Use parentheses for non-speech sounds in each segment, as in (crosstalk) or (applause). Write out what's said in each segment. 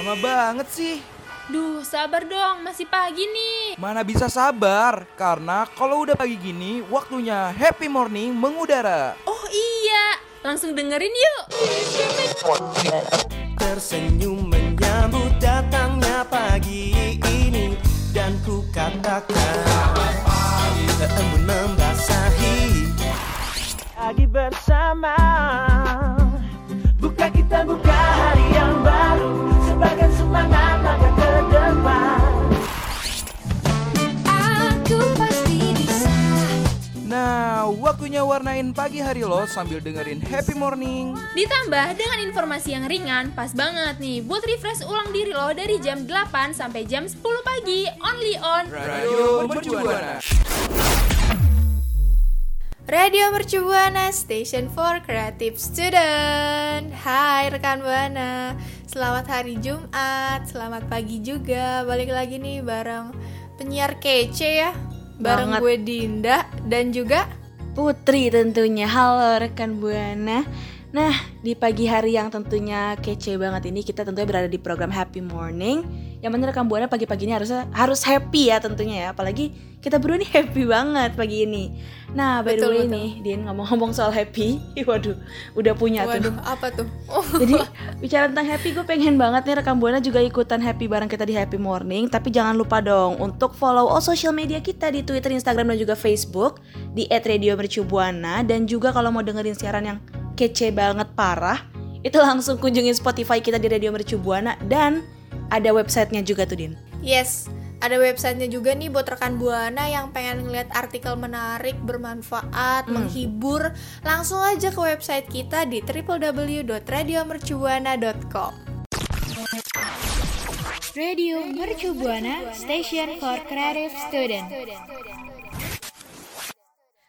Lama banget sih. Duh, sabar dong, masih pagi nih. Mana bisa sabar, karena kalau udah pagi gini, waktunya happy morning mengudara. Oh iya, langsung dengerin yuk. Tersenyum menyambut datangnya pagi ini Dan ku katakan Embun membasahi Pagi bersama Buka kita buka waktunya warnain pagi hari lo sambil dengerin happy morning. Ditambah dengan informasi yang ringan, pas banget nih buat refresh ulang diri lo dari jam 8 sampai jam 10 pagi, only on Radio Mercubuana. Radio Mercu Buana Station for Creative Student Hai rekan Buana Selamat hari Jumat Selamat pagi juga Balik lagi nih bareng penyiar kece ya Bareng Banget. gue Dinda Dan juga Putri tentunya. Halo rekan Buana. Nah, di pagi hari yang tentunya kece banget ini kita tentunya berada di program Happy Morning. Yang mana rekan Buana pagi-pagi ini harus harus happy ya tentunya ya. Apalagi kita berdua nih (laughs) happy banget pagi ini. Nah, by the Betul, way betul. nih, Din ngomong-ngomong soal happy. (laughs) Waduh, udah punya tuh. Waduh apa tuh oh, (laughs) Jadi bicara tentang happy gue pengen banget nih rekam Buana juga ikutan happy bareng kita di Happy Morning Tapi jangan lupa dong untuk follow all social media kita di Twitter, Instagram dan juga Facebook Di @radiomercubuana Dan juga kalau mau dengerin siaran yang kece banget parah Itu langsung kunjungin Spotify kita di Radio Mercubuana Dan ada websitenya juga tuh Din Yes ada websitenya juga nih buat rekan Buana yang pengen ngeliat artikel menarik, bermanfaat, menghibur Langsung aja ke website kita di www.radiomercubuana.com Radio Mercu Buana Station for Creative Student.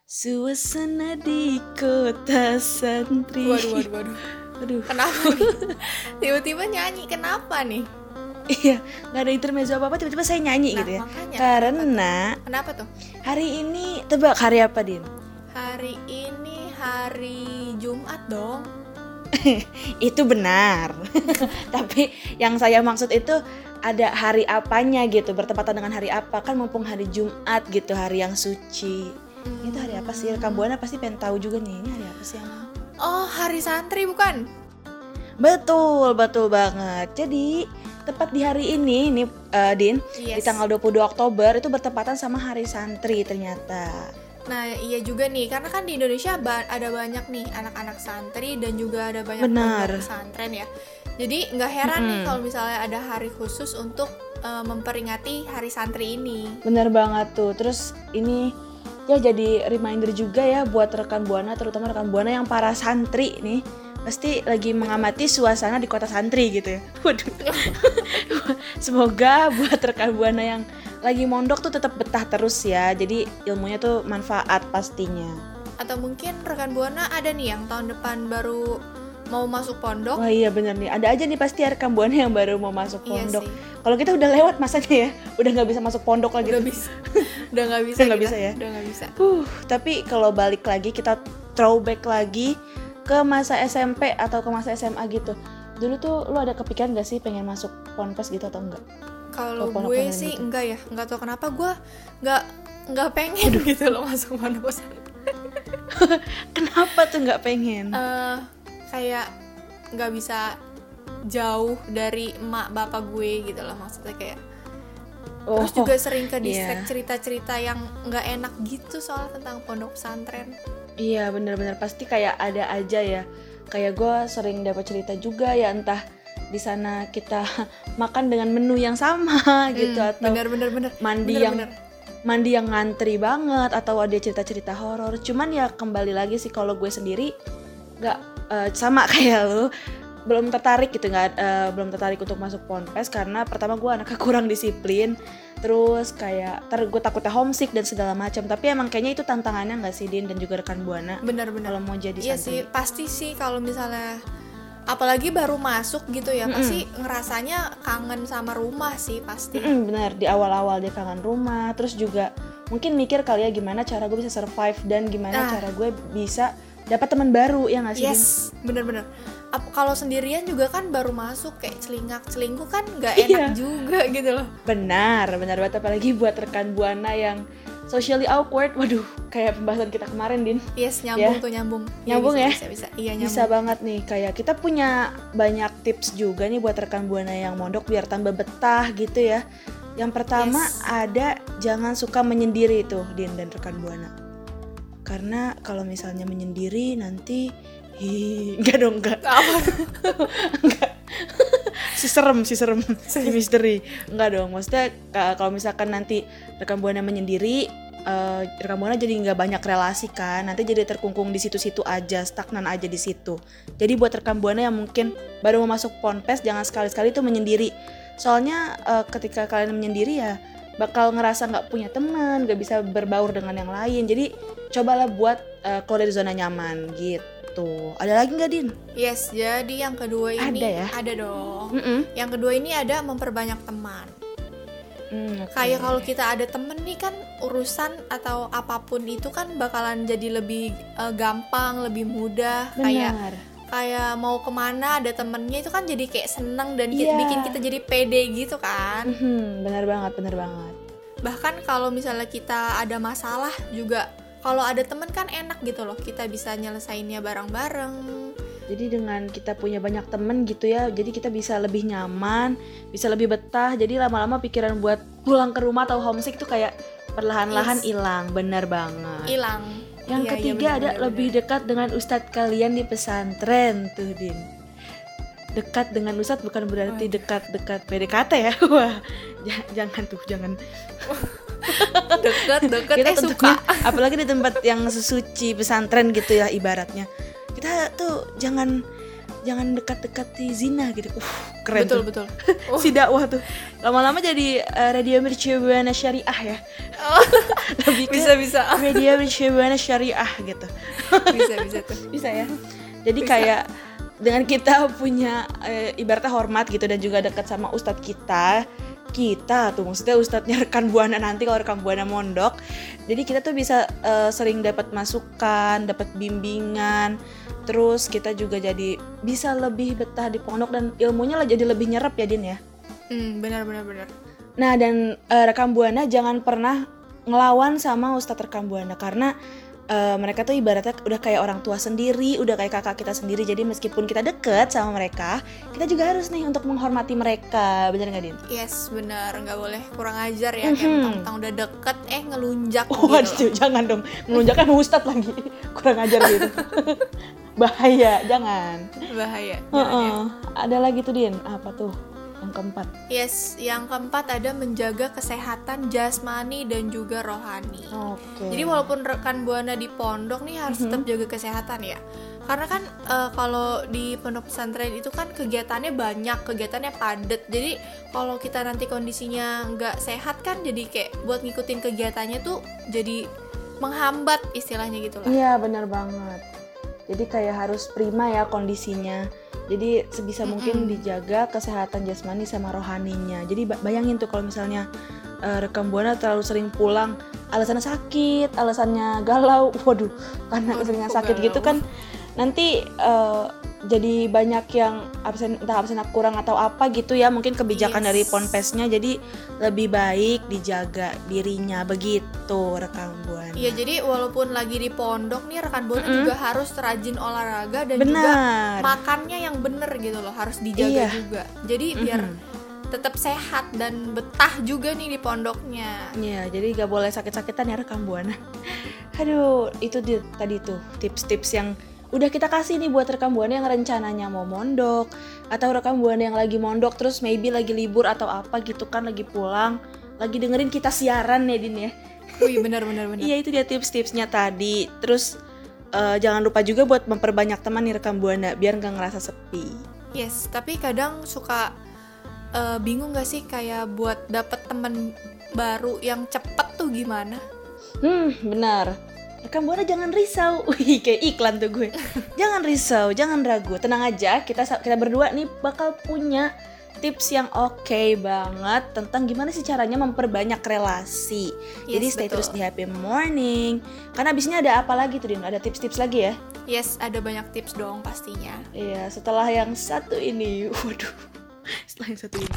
Suasana di kota santri Waduh, waduh, waduh Aduh. Kenapa? Tiba-tiba nyanyi, kenapa nih? Iya, nggak ada intermezzo apa apa tiba-tiba saya nyanyi Nah, gitu ya. makanya, Karena Kenapa tuh? hari ini tebak hari apa, Din? Hari ini hari Jumat dong (laughs) itu benar. (laughs) Tapi yang saya maksud itu ada hari apanya gitu, bertepatan dengan hari apa kan mumpung hari Jumat gitu, hari yang suci. Itu hari apa sih? Rekam Buana pasti pengen tahu juga nih, ini hari apa sih yang Oh, hari santri bukan? Betul, betul banget. Jadi tepat di hari ini nih eh, Din, Yes. di tanggal 22 Oktober itu bertepatan sama hari santri ternyata. Nah, iya juga nih, karena kan di Indonesia ba- ada banyak nih anak-anak santri dan juga ada banyak Benar. pesantren ya. Jadi nggak heran nih Mm-mm. kalau misalnya ada hari khusus untuk eh, memperingati hari santri ini. Bener banget tuh. Terus ini ya jadi reminder juga ya buat rekan Buana terutama rekan Buana yang para santri nih pasti lagi mengamati suasana di kota santri gitu ya. Waduh. (laughs) Semoga buat rekan Buana yang lagi mondok tuh tetap betah terus ya. Jadi ilmunya tuh manfaat pastinya. Atau mungkin rekan Buana ada nih yang tahun depan baru mau masuk pondok. Wah iya bener nih. Ada aja nih pasti rekan Buana yang baru mau masuk Iya pondok. sih. Kalau kita udah lewat masanya ya, udah nggak bisa masuk pondok lagi. Udah bisa. (laughs) Udah nggak bisa. Udah nggak kita. bisa ya? Udah nggak bisa. Huh, tapi kalau balik lagi kita throwback lagi ke masa SMP atau ke masa SMA gitu. Dulu tuh lu ada kepikiran gak sih pengen masuk ponpes gitu atau enggak? Kalau gue sih gitu. enggak ya, enggak tahu kenapa gue nggak nggak pengen gitu loh masuk pondok pesantren. (laughs) Kenapa tuh nggak pengen? eh kayak nggak bisa jauh dari emak bapak gue gitu loh maksudnya kayak oh, terus juga sering ke distract iya. cerita-cerita yang nggak enak gitu soal tentang pondok pesantren iya bener-bener pasti kayak ada aja ya. Kayak gue sering dapat cerita juga ya entah di sana kita (laughs) makan dengan menu yang sama (laughs) gitu Hmm, atau bener bener bener mandi Bener, yang bener. mandi yang ngantri banget atau ada cerita-cerita horor. Cuman ya kembali lagi sih kalau gue sendiri nggak eh, sama (laughs) kayak lu belum tertarik gitu nggak eh, belum tertarik untuk masuk ponpes karena pertama gue anaknya kurang disiplin terus kayak ter gue takutnya homesick dan segala macam. Tapi emang kayaknya itu tantangannya nggak sih Din dan juga rekan buana? Bener kalau mau jadi iya sih santri pasti sih kalau misalnya apalagi baru masuk gitu ya pasti ngerasanya kangen sama rumah sih pasti. Mm-mm, bener di awal-awal dia kangen rumah terus juga mungkin mikir kali ya gimana cara gue bisa survive dan gimana Ah. cara gue bisa dapat teman baru ya nggak sih? Yes, bener-bener. Ap- Kalau sendirian juga kan baru masuk kayak celingak celingkuh kan nggak Iya. enak juga gitu loh. Benar, benar banget apalagi buat rekan buana yang socially awkward. Waduh, kayak pembahasan kita kemarin, Din. Yes, nyambung Ya. tuh nyambung. Nyambung bisa, ya? Bisa, bisa. Iya nyambung. Bisa banget nih, kayak kita punya banyak tips juga nih buat rekan buana yang mondok biar tambah betah gitu ya. Yang pertama Yes. ada jangan suka menyendiri tuh, Din dan rekan buana. Karena kalau misalnya menyendiri nanti Hi, enggak dong, enggak. enggak. si serem, si serem, si misteri. Enggak dong, maksudnya ka- kalau misalkan nanti rekan buana menyendiri, eh, rekan buana jadi nggak banyak relasi kan, nanti jadi terkungkung di situ-situ aja, stagnan aja di situ. Jadi buat rekan buana yang mungkin baru mau masuk ponpes, jangan sekali-sekali tuh menyendiri. Soalnya eh, ketika kalian menyendiri ya bakal ngerasa nggak punya teman, nggak bisa berbaur dengan yang lain. Jadi cobalah buat eh, keluar dari zona nyaman gitu. Ada lagi nggak Din? Yes, jadi yang kedua ini Ada ya? ada dong. Mm-mm. Yang kedua ini ada memperbanyak teman. Hmm, oke. Kayak kalau kita ada temen nih kan urusan atau apa pun itu kan bakalan jadi lebih eh, gampang, lebih mudah. Kayak Benar. kayak mau ke mana ada temennya itu kan jadi kayak seneng dan Iya. bikin kita jadi pede gitu kan. Mhm, benar banget, benar banget. Bahkan kalau misalnya kita ada masalah juga kalau ada temen kan enak gitu loh kita bisa nyelesainnya bareng-bareng. Jadi dengan kita punya banyak temen gitu ya, jadi kita bisa lebih nyaman, bisa lebih betah. Jadi lama-lama pikiran buat pulang ke rumah atau homesick tuh kayak perlahan-lahan Yes. hilang, benar banget. Hilang. Yang Iya, iya, ketiga benar, ada benar, lebih benar. dekat dengan ustadz kalian di pesantren tuh Din. Dekat dengan ustadz bukan berarti dekat-dekat PDKT ya. (laughs) Wah, ja- jangan tuh, jangan. (laughs) deket deket Kita eh suka. apalagi di tempat yang sesuci pesantren gitu ya ibaratnya. Kita tuh jangan jangan dekat-dekati zina gitu. Uh, keren Betul tuh. betul. (laughs) si dakwah tuh lama-lama jadi eh, radio mercubuana syariah ya (laughs) lebih ke Bisa bisa radio mercubuana syariah gitu (laughs) bisa bisa tuh. bisa ya jadi kayak dengan kita punya eh, ibaratnya hormat gitu dan juga dekat sama ustadz kita kita tuh maksudnya ustadznya rekan buana nanti kalau rekan buana mondok jadi kita tuh bisa eh, sering dapat masukan dapat bimbingan terus kita juga jadi bisa lebih betah di pondok dan ilmunya lah jadi lebih nyerap ya din ya Hmm, benar benar benar. Nah dan eh, rekam buana jangan pernah ngelawan sama ustadz rekam buana karena eh, mereka tuh ibaratnya udah kayak orang tua sendiri, udah kayak kakak kita sendiri. Jadi meskipun kita deket sama mereka, kita juga harus nih untuk menghormati mereka, bener nggak Din? Yes, benar, nggak boleh kurang ajar ya. Kayak Mhm. mentang-mentang udah deket, eh ngelunjak Oh, gitu. waduh, jangan dong, menunjukkan ustadz lagi, (laughs) kurang ajar gitu. (laughs) Bahaya, jangan. Bahaya. jangan ya. Heeh. Ada lagi tuh Din, apa tuh? Yang keempat. Yes, yang keempat ada menjaga kesehatan jasmani dan juga rohani. Oke. Jadi walaupun rekan buana di pondok nih harus tetap jaga kesehatan ya. Karena kan eh, kalau di pondok pesantren itu kan kegiatannya banyak, kegiatannya padat. Jadi kalau kita nanti kondisinya nggak sehat kan jadi kayak buat ngikutin kegiatannya tuh jadi menghambat istilahnya gitu lah. Iya benar banget. Jadi kayak harus prima ya kondisinya. Jadi sebisa mungkin dijaga kesehatan jasmani sama rohaninya. Jadi ba- bayangin tuh kalau misalnya eh, rekam buana terlalu sering pulang, alasannya sakit, alasannya galau, (laughs) waduh, karena kok sakit gitu galau? kan, nanti eh, jadi banyak yang absen entah absen kurang atau apa gitu ya mungkin kebijakan Yes. dari ponpesnya jadi lebih baik dijaga dirinya begitu rekam buana. Iya, jadi walaupun lagi di pondok nih rekan buana Mm-mm. juga harus rajin olahraga dan juga Benar. makannya yang bener gitu loh, harus dijaga Iya. juga. Jadi biar Mhm. tetap sehat dan betah juga nih di pondoknya. Iya, jadi gak boleh sakit-sakitan ya rekam buana. (laughs) Aduh, itu dia tadi tuh tips-tips yang udah kita kasih nih buat rekam buana yang rencananya mau mondok atau rekam buana yang lagi mondok terus maybe lagi libur atau apa gitu kan lagi pulang, lagi dengerin kita siaran ya Din ya. Wih, benar benar benar. Iya, itu dia tips-tipsnya tadi. Terus eh, jangan lupa juga buat memperbanyak teman nih rekam buana biar nggak ngerasa sepi. Yes, tapi kadang suka eh, bingung gak sih kayak buat dapet temen baru yang cepet tuh gimana? Hmm, benar. Rekam buana jangan risau. (laughs) Wih, kayak iklan tuh gue. jangan risau, jangan ragu. Tenang aja, kita kita berdua nih bakal punya tips yang oke banget tentang gimana sih caranya memperbanyak relasi. Yes, Jadi stay betul. terus di Happy Morning. Karena abisnya ada apa lagi tuh Din? Ada tips-tips lagi ya? Yes, ada banyak tips dong pastinya. Iya, setelah yang satu ini. (laughs) Waduh. Setelah yang satu ini.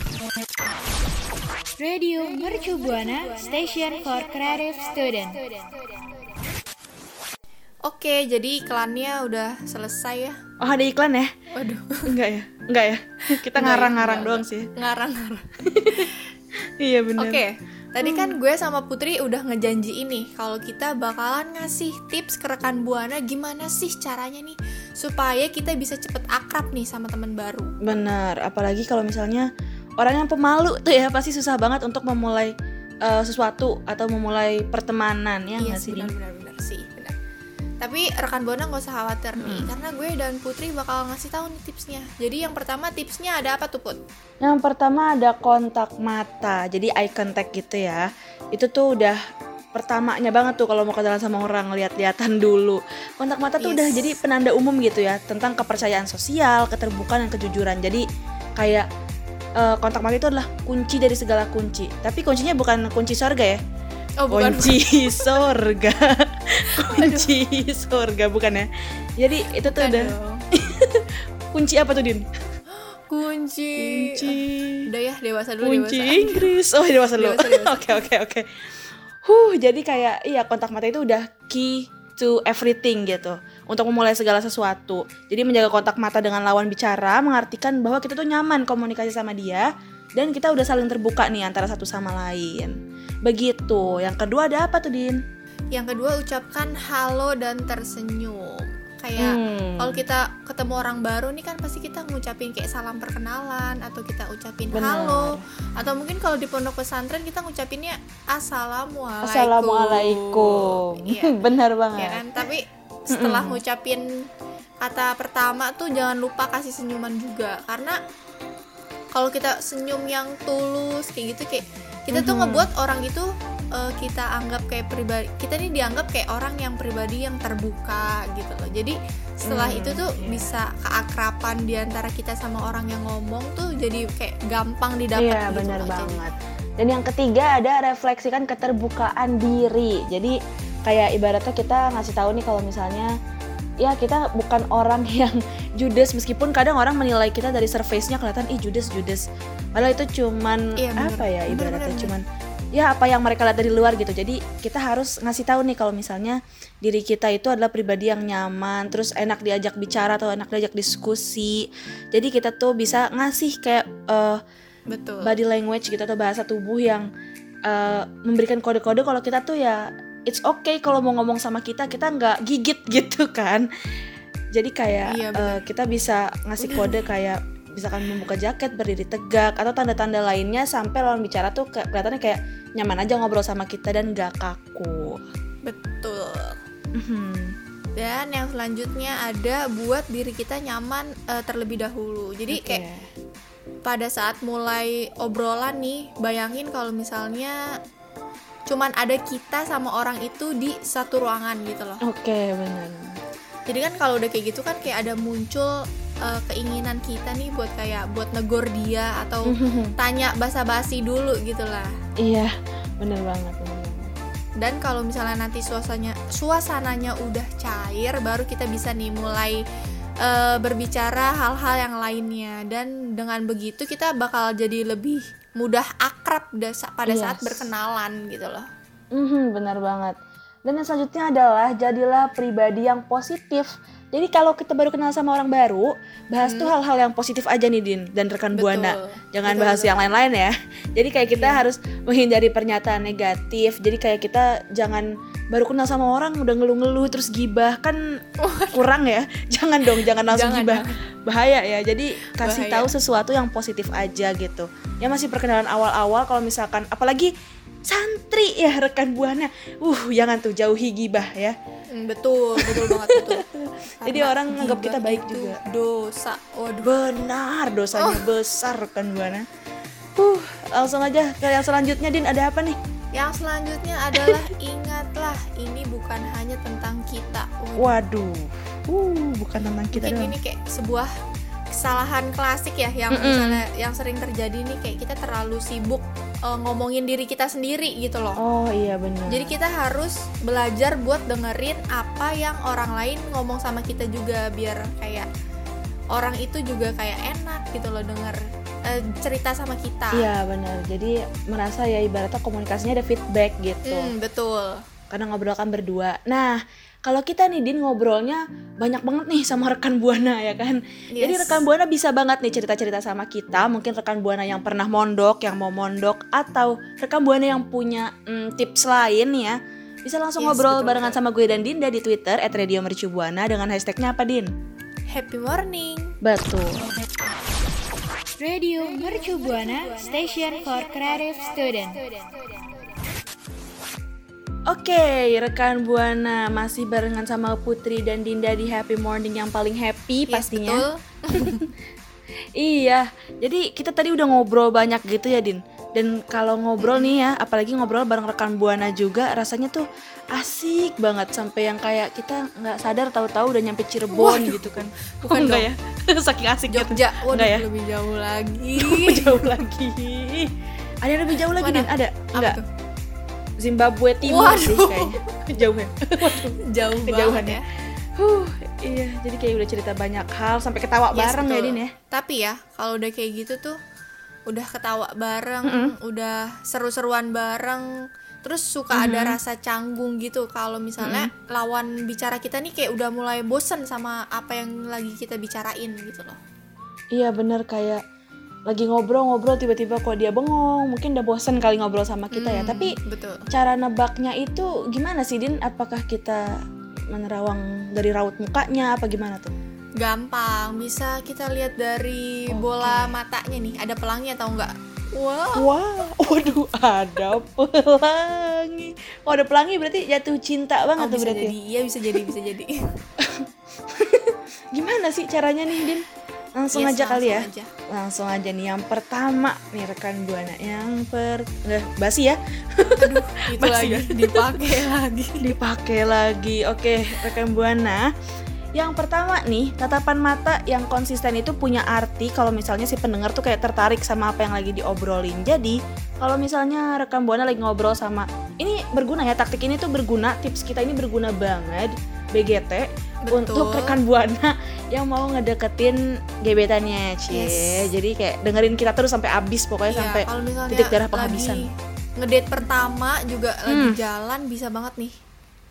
Radio Mercu Buana Station for Creative Student. Oke, jadi iklannya udah selesai ya. Oh, ada iklan ya? Waduh, (laughs) Enggak ya? Enggak ya? Kita ya, ngarang-ngarang doang sih. ngarang-ngarang. (laughs) Iya bener. Oke, tadi kan gue sama Putri udah ngejanji ini kalau kita bakalan ngasih tips ke rekan buana gimana sih caranya nih supaya kita bisa cepet akrab nih sama teman baru. Bener, apalagi kalau misalnya orang yang pemalu tuh ya pasti susah banget untuk memulai eh, sesuatu atau memulai pertemanan ya nggak Iya sih? benar benar benar benar. Tapi rekan buana nggak usah khawatir nih Hmm. karena gue dan Putri bakal ngasih tahu nih tipsnya. Jadi yang pertama tipsnya ada apa tuh Put? Yang pertama ada kontak mata, jadi eye contact gitu ya. Itu tuh udah pertamanya banget tuh kalau mau kenalan sama orang lihat-lihatan (laughs) dulu. Kontak mata tuh Yes. udah jadi penanda umum gitu ya tentang kepercayaan sosial, keterbukaan dan kejujuran. Jadi kayak eh, kontak mata itu adalah kunci dari segala kunci. Tapi kuncinya bukan kunci sorga ya. Oh bukan kunci (laughs) sorga (laughs) kunci sorga bukan ya? Jadi itu tuh udah dong. (laughs) kunci apa tuh din? Kunci. kunci. Udah ya dewasa dulu kunci dewasa. Inggris. Oh dewasa dulu. (laughs) Oke oke oke. Huh jadi kayak iya kontak mata itu udah key to everything gitu. Untuk memulai segala sesuatu. Jadi menjaga kontak mata dengan lawan bicara mengartikan bahwa kita tuh nyaman komunikasi sama dia dan kita udah saling terbuka nih antara satu sama lain. Begitu. Yang kedua ada apa tuh din Yang kedua ucapkan halo dan tersenyum. Kayak Hmm. kalau kita ketemu orang baru nih kan pasti kita ngucapin kayak salam perkenalan atau kita ucapin Benar. halo atau mungkin kalau di pondok pesantren kita ngucapinnya assalamualaikum. Assalamualaikum. Iya. (laughs) Benar Ya banget. kan? Tapi setelah ngucapin kata pertama tuh jangan lupa kasih senyuman juga karena kalau kita senyum yang tulus kayak gitu kayak kita tuh Mhm. ngebuat orang itu eh, kita anggap kayak pribadi kita nih dianggap kayak orang yang pribadi yang terbuka gitu loh jadi setelah Hmm, itu tuh iya. bisa keakrapan di antara kita sama orang yang ngomong tuh jadi kayak gampang didapat Iya, gitu benar loh. Jadi- banget. Dan yang ketiga ada refleksikan keterbukaan diri. Jadi kayak ibaratnya kita ngasih tahu nih kalau misalnya ya kita bukan orang (laughs) yang judes meskipun kadang orang menilai kita dari surface-nya kelihatan ih judes judes. Padahal itu cuman Iya, bener. apa ya Bener, ibaratnya bener, cuman ya apa yang mereka lihat dari luar gitu. Jadi kita harus ngasih tahu nih kalau misalnya diri kita itu adalah pribadi yang nyaman, terus enak diajak bicara atau enak diajak diskusi. Jadi kita tuh bisa ngasih kayak eh, betul. body language gitu atau bahasa tubuh yang uh, memberikan kode-kode. Kalau kita tuh ya it's okay kalau mau ngomong sama kita kita nggak gigit (laughs) gitu kan. Jadi kayak Iya, uh, kita bisa ngasih kode kayak misalkan membuka jaket berdiri tegak atau tanda-tanda lainnya sampai lawan bicara tuh ke- kelihatannya kayak nyaman aja ngobrol sama kita dan gak kaku betul Mhm. Dan yang selanjutnya ada buat diri kita nyaman eh, terlebih dahulu. Jadi Oke. kayak pada saat mulai obrolan nih, bayangin kalau misalnya cuman ada kita sama orang itu di satu ruangan gitu loh. oke benar Jadi kan kalau udah kayak gitu kan kayak ada muncul eh, keinginan kita nih buat kayak buat negor dia atau tanya basa-basi dulu gitu lah. iya bener banget bener. Dan kalau misalnya nanti suasananya suasananya udah cair, baru kita bisa nih mulai eh, berbicara hal-hal yang lainnya. Dan dengan begitu kita bakal jadi lebih mudah akrab dasa- pada saat Yes. berkenalan gitu loh. Mhm, benar banget. Dan yang selanjutnya adalah jadilah pribadi yang positif. Jadi kalau kita baru kenal sama orang baru, bahas tuh hal-hal yang positif aja nih Din dan rekan Betul. Buana. Jangan Betul, bahas betul. yang lain-lain ya. Jadi kayak kita harus menghindari pernyataan negatif. Jadi kayak kita jangan baru kenal sama orang udah ngeluh-ngeluh terus gibah kan kurang ya. (laughs) Jangan dong, jangan langsung Jangan, gibah. Bahaya ya. Jadi kasih Bahaya. tahu sesuatu yang positif aja gitu. Ya masih perkenalan awal-awal kalau misalkan apalagi santri ya rekan buana. Uh, jangan tuh jauhi gibah ya. Hmm, betul, betul banget betul. (laughs) Jadi orang nganggap kita baik juga. Dosa. Waduh. Benar, dosanya besar rekan buana. Uh, langsung aja ke yang selanjutnya Din ada apa nih? Yang selanjutnya adalah ingatlah ini bukan hanya tentang kita. Waduh. Waduh. Uh, bukan tentang kita Mungkin doang. ini kayak sebuah kesalahan klasik ya yang Mm-mm. misalnya yang sering terjadi nih kayak kita terlalu sibuk eh, ngomongin diri kita sendiri gitu loh. Oh iya benar. Jadi kita harus belajar buat dengerin apa yang orang lain ngomong sama kita juga biar kayak orang itu juga kayak enak gitu loh denger eh, cerita sama kita. Iya benar. Jadi merasa ya ibaratnya komunikasinya ada feedback gitu. Hmm, betul. Karena ngobrol kan berdua. Nah, kalau kita nih Din ngobrolnya banyak banget nih sama rekan Buana ya kan. Jadi Yes. rekan Buana bisa banget nih cerita-cerita sama kita. Mungkin rekan Buana yang pernah mondok, yang mau mondok atau rekan Buana yang punya mm, tips lain ya. Bisa langsung Yes, ngobrol betul, barengan betul. sama gue dan Dinda di Twitter @radiomercubuana dengan hashtagnya apa Din? Happy morning. Betul. Radio Mercu Buana Station for Creative Student. Oke, rekan Buana masih barengan sama Putri dan Dinda di Happy Morning yang paling happy Yes, pastinya. betul. (laughs) Iya, jadi kita tadi udah ngobrol banyak gitu ya Din. Dan kalau ngobrol nih ya, apalagi ngobrol bareng rekan Buana juga, rasanya tuh asik banget sampai yang kayak kita nggak sadar tahu-tahu udah nyampe Cirebon gitu kan. Bukan enggak ya? (laughs) Saking asik gitu. Jogja, waduh Enggak ya? lebih jauh lagi. (laughs) jauh lagi. Ada yang lebih jauh lagi Mana? Din? Ada? Apa Enggak. Zimbabwe Timur sih Waduh. kayaknya. (laughs) Jauh ya. Waduh. Jauh Kejauhan banget ya. Huh, iya, jadi kayak udah cerita banyak hal sampai ketawa Yes, bareng ya betul. Din ya. Tapi ya, kalau udah kayak gitu tuh udah ketawa bareng, udah seru-seruan bareng, terus suka ada rasa canggung gitu kalau misalnya lawan bicara kita nih kayak udah mulai bosen sama apa yang lagi kita bicarain gitu loh. Iya bener kayak lagi ngobrol-ngobrol tiba-tiba kok dia bengong. Mungkin udah bosen kali ngobrol sama kita ya. Hmm, tapi betul. cara nebaknya itu gimana sih Din? Apakah kita menerawang dari raut mukanya? Apa gimana tuh? Gampang, bisa kita lihat dari bola matanya nih, ada pelangi atau enggak? Wow. wah (laughs) waduh ada pelangi. Oh ada pelangi? Berarti jatuh cinta banget Oh, tuh bisa berarti jadi, iya bisa jadi, bisa jadi. (laughs) gimana sih caranya nih Din langsung Yes, aja kali ya langsung aja. langsung aja nih yang pertama nih rekan buana yang per eh, basi ya Aduh, (laughs) itu lagi dipakai lagi. (laughs) dipakai lagi. Oke, rekan Buana. Yang pertama nih, tatapan mata yang konsisten itu punya arti kalau misalnya si pendengar tuh kayak tertarik sama apa yang lagi diobrolin. Jadi, kalau misalnya rekan Buana lagi ngobrol sama ini berguna ya, taktik ini tuh berguna, tips kita ini berguna banget. BGT Betul. untuk rekan Buana yang mau ngedeketin gebetannya, Cie. Yes. Jadi kayak dengerin kita terus sampai habis pokoknya Iya, sampai titik darah penghabisan. ngedate pertama juga Hmm. lagi jalan bisa banget nih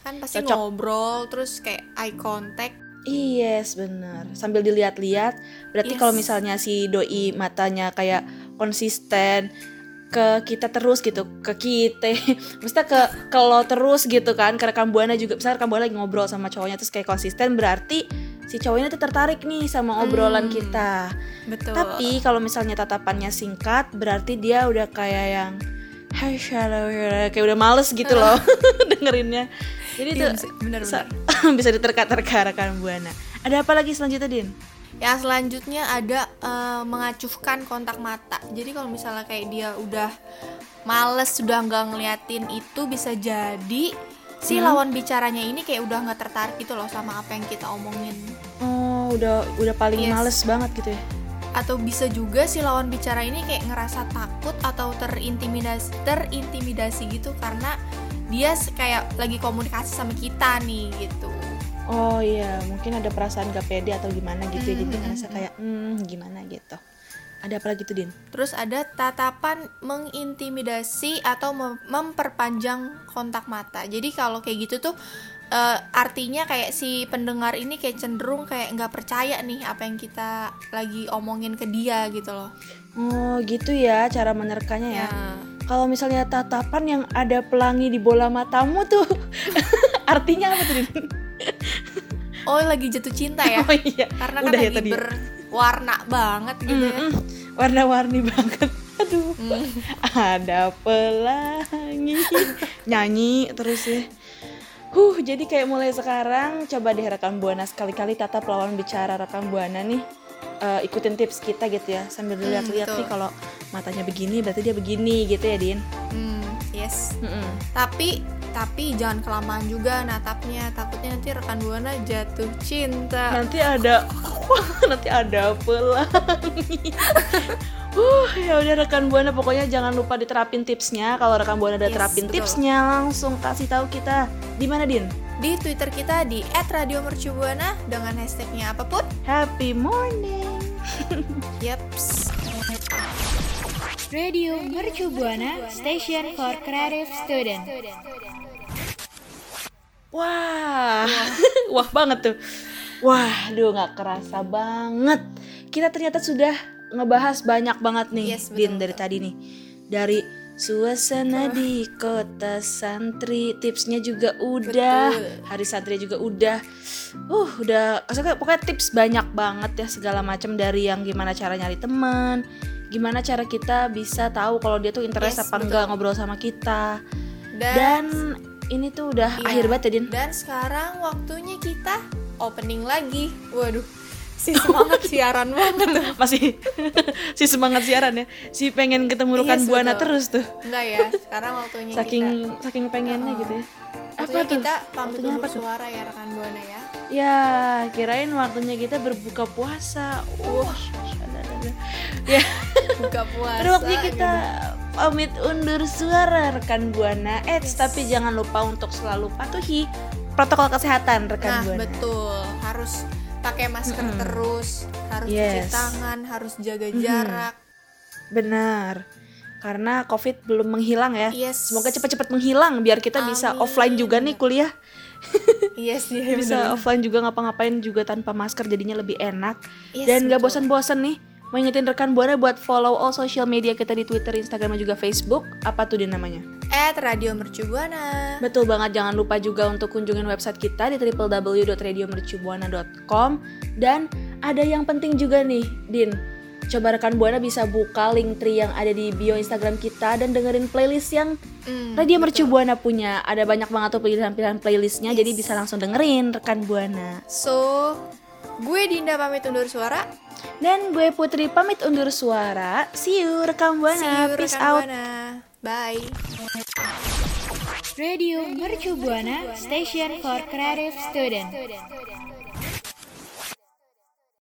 kan pasti Cocok. ngobrol terus kayak eye contact Yes, bener. Sambil dilihat-lihat, berarti Yes. kalau misalnya si doi matanya kayak konsisten ke kita terus gitu, ke kita, (laughs) maksudnya ke ke lo terus gitu kan, ke rekan buana juga. Misalnya rekan buana lagi ngobrol sama cowoknya terus kayak konsisten, berarti si cowoknya tuh tertarik nih sama obrolan Hmm. kita. betul Tapi kalau misalnya tatapannya singkat, berarti dia udah kayak yang Hai shallow, kayak udah males gitu loh (laughs) (laughs) dengerinnya. Jadi Iya, tuh bener-bener sa- bisa diterka-terka rekan buana. Ada apa lagi selanjutnya Din? Ya selanjutnya ada eh, mengacuhkan kontak mata jadi kalau misalnya kayak dia udah males sudah nggak ngeliatin itu bisa jadi si Hmm. lawan bicaranya ini kayak udah nggak tertarik gitu loh sama apa yang kita omongin Oh udah udah paling Yes. males banget gitu ya? atau bisa juga si lawan bicara ini kayak ngerasa takut atau terintimidasi terintimidasi gitu karena dia kayak lagi komunikasi sama kita nih gitu Oh iya mungkin ada perasaan gak pede atau gimana gitu ya, jadi Hmm. ngerasa kayak hmm gimana gitu. Ada apa lagi tuh Din? terus ada tatapan mengintimidasi atau mem- memperpanjang kontak mata jadi kalau kayak gitu tuh eh, artinya kayak si pendengar ini kayak cenderung kayak nggak percaya nih apa yang kita lagi omongin ke dia gitu loh Oh gitu ya cara menerkanya ya. ya Kalau misalnya tatapan yang ada pelangi di bola matamu tuh (laughs) artinya apa tuh Din? Oh lagi jatuh cinta ya (laughs) Oh iya. karena kan Udah ya lagi tadi. berwarna banget gitu ya Mm-mm. Warna-warni banget. Aduh. Mm. Ada pelangi nyanyi terus ya. Huh, jadi kayak mulai sekarang coba deh rekan buana sekali-kali tatap lawan bicara rekan buana nih. Eh, ikutin tips kita gitu ya sambil dilihat-lihat betul. nih kalau matanya begini berarti dia begini gitu ya Din. Hmm, yes Mm-mm. tapi tapi jangan kelamaan juga natapnya takutnya nanti rekan buana jatuh cinta Nanti ada nanti ada pelangi. (laughs) Uh, ya udah rekan buana pokoknya jangan lupa diterapin tipsnya. Kalau rekan buana udah Yes, terapin betul. tipsnya langsung kasih tahu kita di mana Din. Di Twitter kita di @radiomercubuana dengan hashtagnya apa pun. Happy morning. (laughs) Yaps. Radio Mercu Buana Station for Creative Student. Wah, (laughs) wah banget tuh. Wah, aduh nggak kerasa banget. Kita ternyata sudah ngebahas banyak banget nih, Yes, betul, Din dari betul. tadi nih. Dari suasana di kota santri, tipsnya juga udah. Betul. Hari santri juga udah. Uh, udah pokoknya tips banyak banget ya segala macam dari yang gimana cara nyari teman, gimana cara kita bisa tahu kalau dia tuh interest Yes, apa betul. enggak ngobrol sama kita. Dan, Dan ini tuh udah Iya. akhir banget ya, Din. Dan sekarang waktunya kita opening lagi. Waduh, si semangat (laughs) siaran banget tuh. (laughs) masih (laughs) si semangat siaran ya si pengen ketemu rekan Yes, buana betul. terus tuh Enggak ya, sekarang waktunya saking kita saking pengennya gitu ya waktunya kita pamit Waktunya apa tuh? suara ya rekan buana ya. ya kirain waktunya kita berbuka puasa ya Buka puasa. waktunya kita pamit undur suara rekan buana Eits, tapi jangan lupa untuk selalu patuhi protokol kesehatan rekan Nah, buana betul. Harus pakai masker Mm-mm. terus, harus cuci Yes. tangan, harus jaga Mm-mm. jarak. benar karena covid belum menghilang ya Yes. semoga cepat-cepat menghilang biar kita bisa Amin. offline juga nih kuliah (laughs) Yes, iya bisa bener. offline juga ngapa-ngapain juga tanpa masker jadinya lebih enak Yes, dan gak betul. bosan-bosan nih mau ingetin rekan buana buat follow all social media kita di Twitter, Instagram dan juga Facebook? Apa tuh dia namanya? At Radio Mercubuana. betul banget jangan lupa juga untuk kunjungin website kita di www.radiomercubuana.com dan ada yang penting juga nih Din. Coba rekan buana bisa buka link tree yang ada di bio Instagram kita dan dengerin playlist yang Mm, Radio. Mercu Buana punya. Ada banyak banget tuh pilihan-pilihan playlistnya jadi bisa langsung dengerin rekan buana. So, gue Dinda pamit undur suara. Dan gue Putri pamit undur suara. See you rekam See buana. you, Peace rekan out. Buana. Bye. Radio Mercu Buana Station for Creative Student.